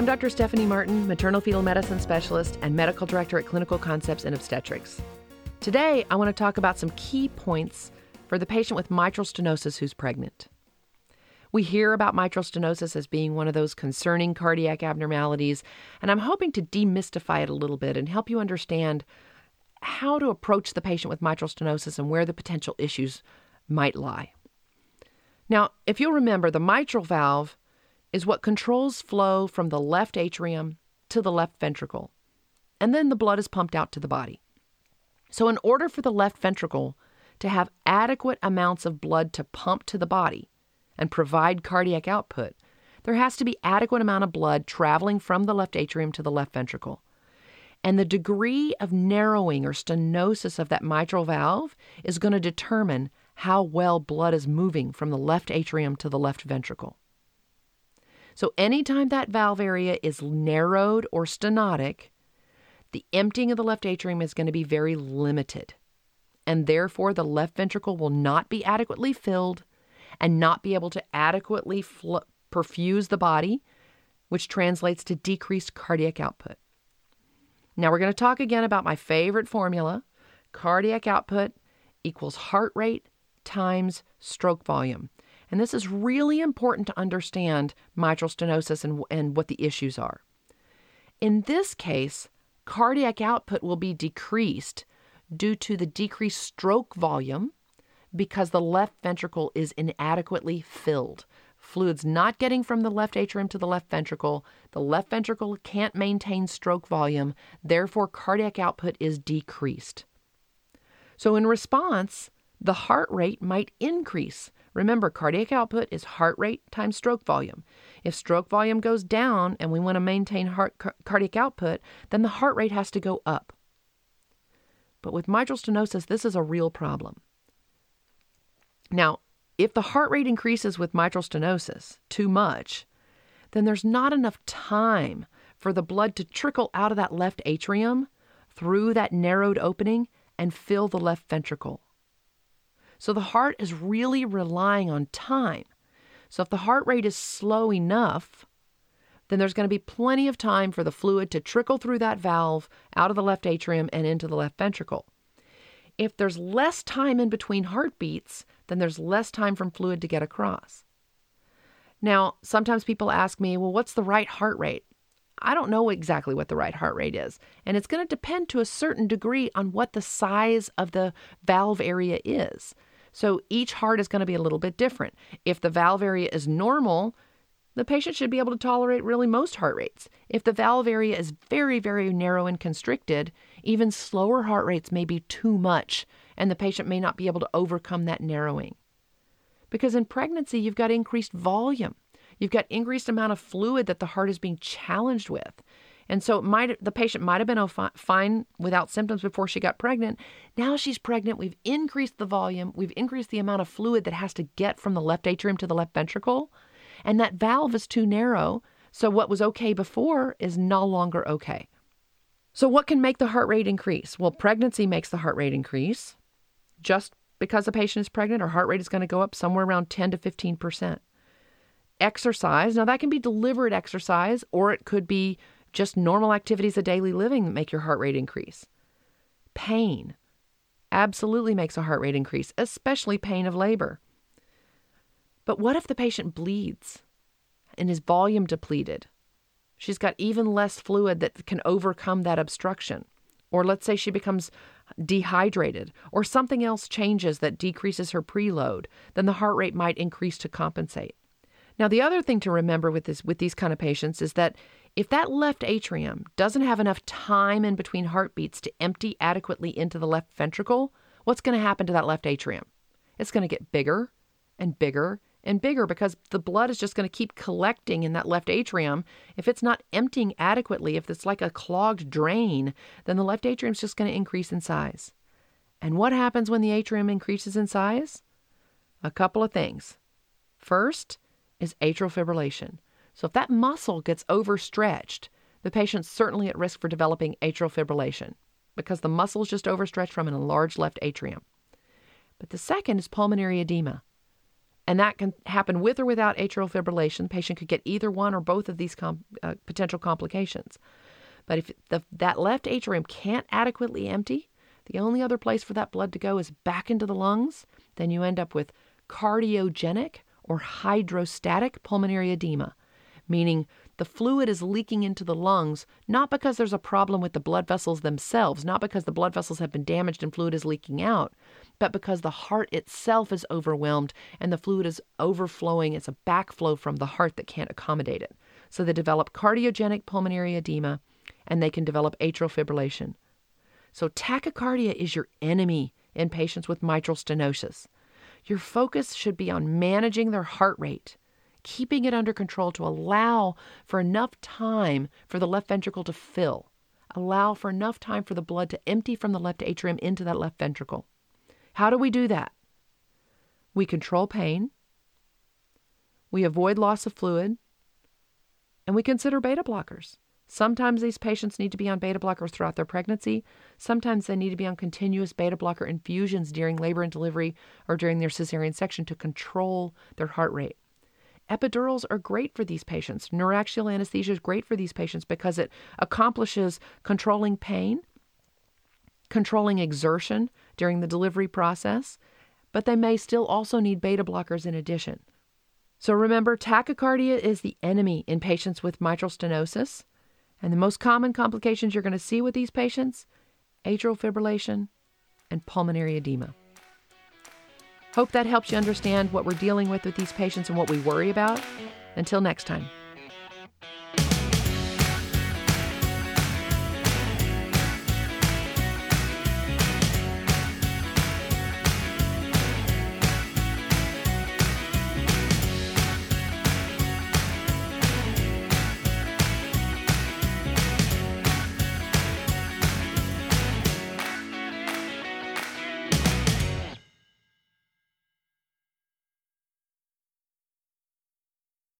I'm Dr. Stephanie Martin, maternal fetal medicine specialist and medical director at Clinical Concepts in Obstetrics. Today, I want to talk about some key points for the patient with mitral stenosis who's pregnant. We hear about mitral stenosis as being one of those concerning cardiac abnormalities, and I'm hoping to demystify it a little bit and help you understand how to approach the patient with mitral stenosis and where the potential issues might lie. Now, if you'll remember, the mitral valve is what controls flow from the left atrium to the left ventricle, and then the blood is pumped out to the body. So, in order for the left ventricle to have adequate amounts of blood to pump to the body and provide cardiac output, there has to be adequate amount of blood traveling from the left atrium to the left ventricle. And the degree of narrowing or stenosis of that mitral valve is going to determine how well blood is moving from the left atrium to the left ventricle. So, anytime that valve area is narrowed or stenotic, the emptying of the left atrium is going to be very limited. And therefore, the left ventricle will not be adequately filled and not be able to adequately fl- perfuse the body, which translates to decreased cardiac output. Now, we're going to talk again about my favorite formula cardiac output equals heart rate times stroke volume. And this is really important to understand mitral stenosis and, and what the issues are. In this case, cardiac output will be decreased due to the decreased stroke volume because the left ventricle is inadequately filled. Fluid's not getting from the left atrium to the left ventricle. The left ventricle can't maintain stroke volume, therefore, cardiac output is decreased. So, in response, the heart rate might increase Remember, cardiac output is heart rate times stroke volume. If stroke volume goes down and we want to maintain heart, cardiac output, then the heart rate has to go up. But with mitral stenosis, this is a real problem. Now, if the heart rate increases with mitral stenosis too much, then there's not enough time for the blood to trickle out of that left atrium through that narrowed opening and fill the left ventricle. So the heart is really relying on time. So if the heart rate is slow enough, then there's going to be plenty of time for the fluid to trickle through that valve out of the left atrium and into the left ventricle. If there's less time in between heartbeats, then there's less time for fluid to get across. Now, sometimes people ask me, well, what's the right heart rate? I don't know exactly what the right heart rate is, and it's going to depend to a certain degree on what the size of the valve area is. So each heart is going to be a little bit different. If the valve area is normal, the patient should be able to tolerate really most heart rates. If the valve area is very, very narrow and constricted, even slower heart rates may be too much, and the patient may not be able to overcome that narrowing. Because in pregnancy, you've got increased volume. You've got increased amount of fluid that the heart is being challenged with. And so might, the patient might have been fine without symptoms before she got pregnant. Now she's pregnant. We've increased the volume. We've increased the amount of fluid that has to get from the left atrium to the left ventricle. And that valve is too narrow. So what was okay before is no longer okay. So, what can make the heart rate increase? Well, pregnancy makes the heart rate increase. Just because a patient is pregnant, our heart rate is going to go up somewhere around 10 to 15 percent. Exercise, now that can be deliberate exercise, or it could be just normal activities of daily living that make your heart rate increase. Pain absolutely makes a heart rate increase, especially pain of labor. But what if the patient bleeds and is volume depleted? She's got even less fluid that can overcome that obstruction. Or let's say she becomes dehydrated or something else changes that decreases her preload, then the heart rate might increase to compensate. Now, the other thing to remember with this with these kind of patients is that if that left atrium doesn't have enough time in between heartbeats to empty adequately into the left ventricle, what's going to happen to that left atrium? It's going to get bigger and bigger and bigger because the blood is just going to keep collecting in that left atrium. If it's not emptying adequately, if it's like a clogged drain, then the left atrium is just going to increase in size. And what happens when the atrium increases in size? A couple of things. First, is atrial fibrillation. So if that muscle gets overstretched, the patient's certainly at risk for developing atrial fibrillation because the muscle is just overstretched from an enlarged left atrium. But the second is pulmonary edema. And that can happen with or without atrial fibrillation. The patient could get either one or both of these com- uh, potential complications. But if the, that left atrium can't adequately empty, the only other place for that blood to go is back into the lungs, then you end up with cardiogenic or hydrostatic pulmonary edema, meaning the fluid is leaking into the lungs not because there's a problem with the blood vessels themselves, not because the blood vessels have been damaged and fluid is leaking out, but because the heart itself is overwhelmed and the fluid is overflowing. It's a backflow from the heart that can't accommodate it. So they develop cardiogenic pulmonary edema and they can develop atrial fibrillation. So tachycardia is your enemy in patients with mitral stenosis. Your focus should be on managing their heart rate, keeping it under control to allow for enough time for the left ventricle to fill, allow for enough time for the blood to empty from the left atrium into that left ventricle. How do we do that? We control pain, we avoid loss of fluid, and we consider beta blockers. Sometimes these patients need to be on beta blockers throughout their pregnancy. Sometimes they need to be on continuous beta blocker infusions during labor and delivery or during their cesarean section to control their heart rate. Epidurals are great for these patients. Neuraxial anesthesia is great for these patients because it accomplishes controlling pain, controlling exertion during the delivery process, but they may still also need beta blockers in addition. So remember, tachycardia is the enemy in patients with mitral stenosis. And the most common complications you're going to see with these patients atrial fibrillation and pulmonary edema. Hope that helps you understand what we're dealing with with these patients and what we worry about. Until next time.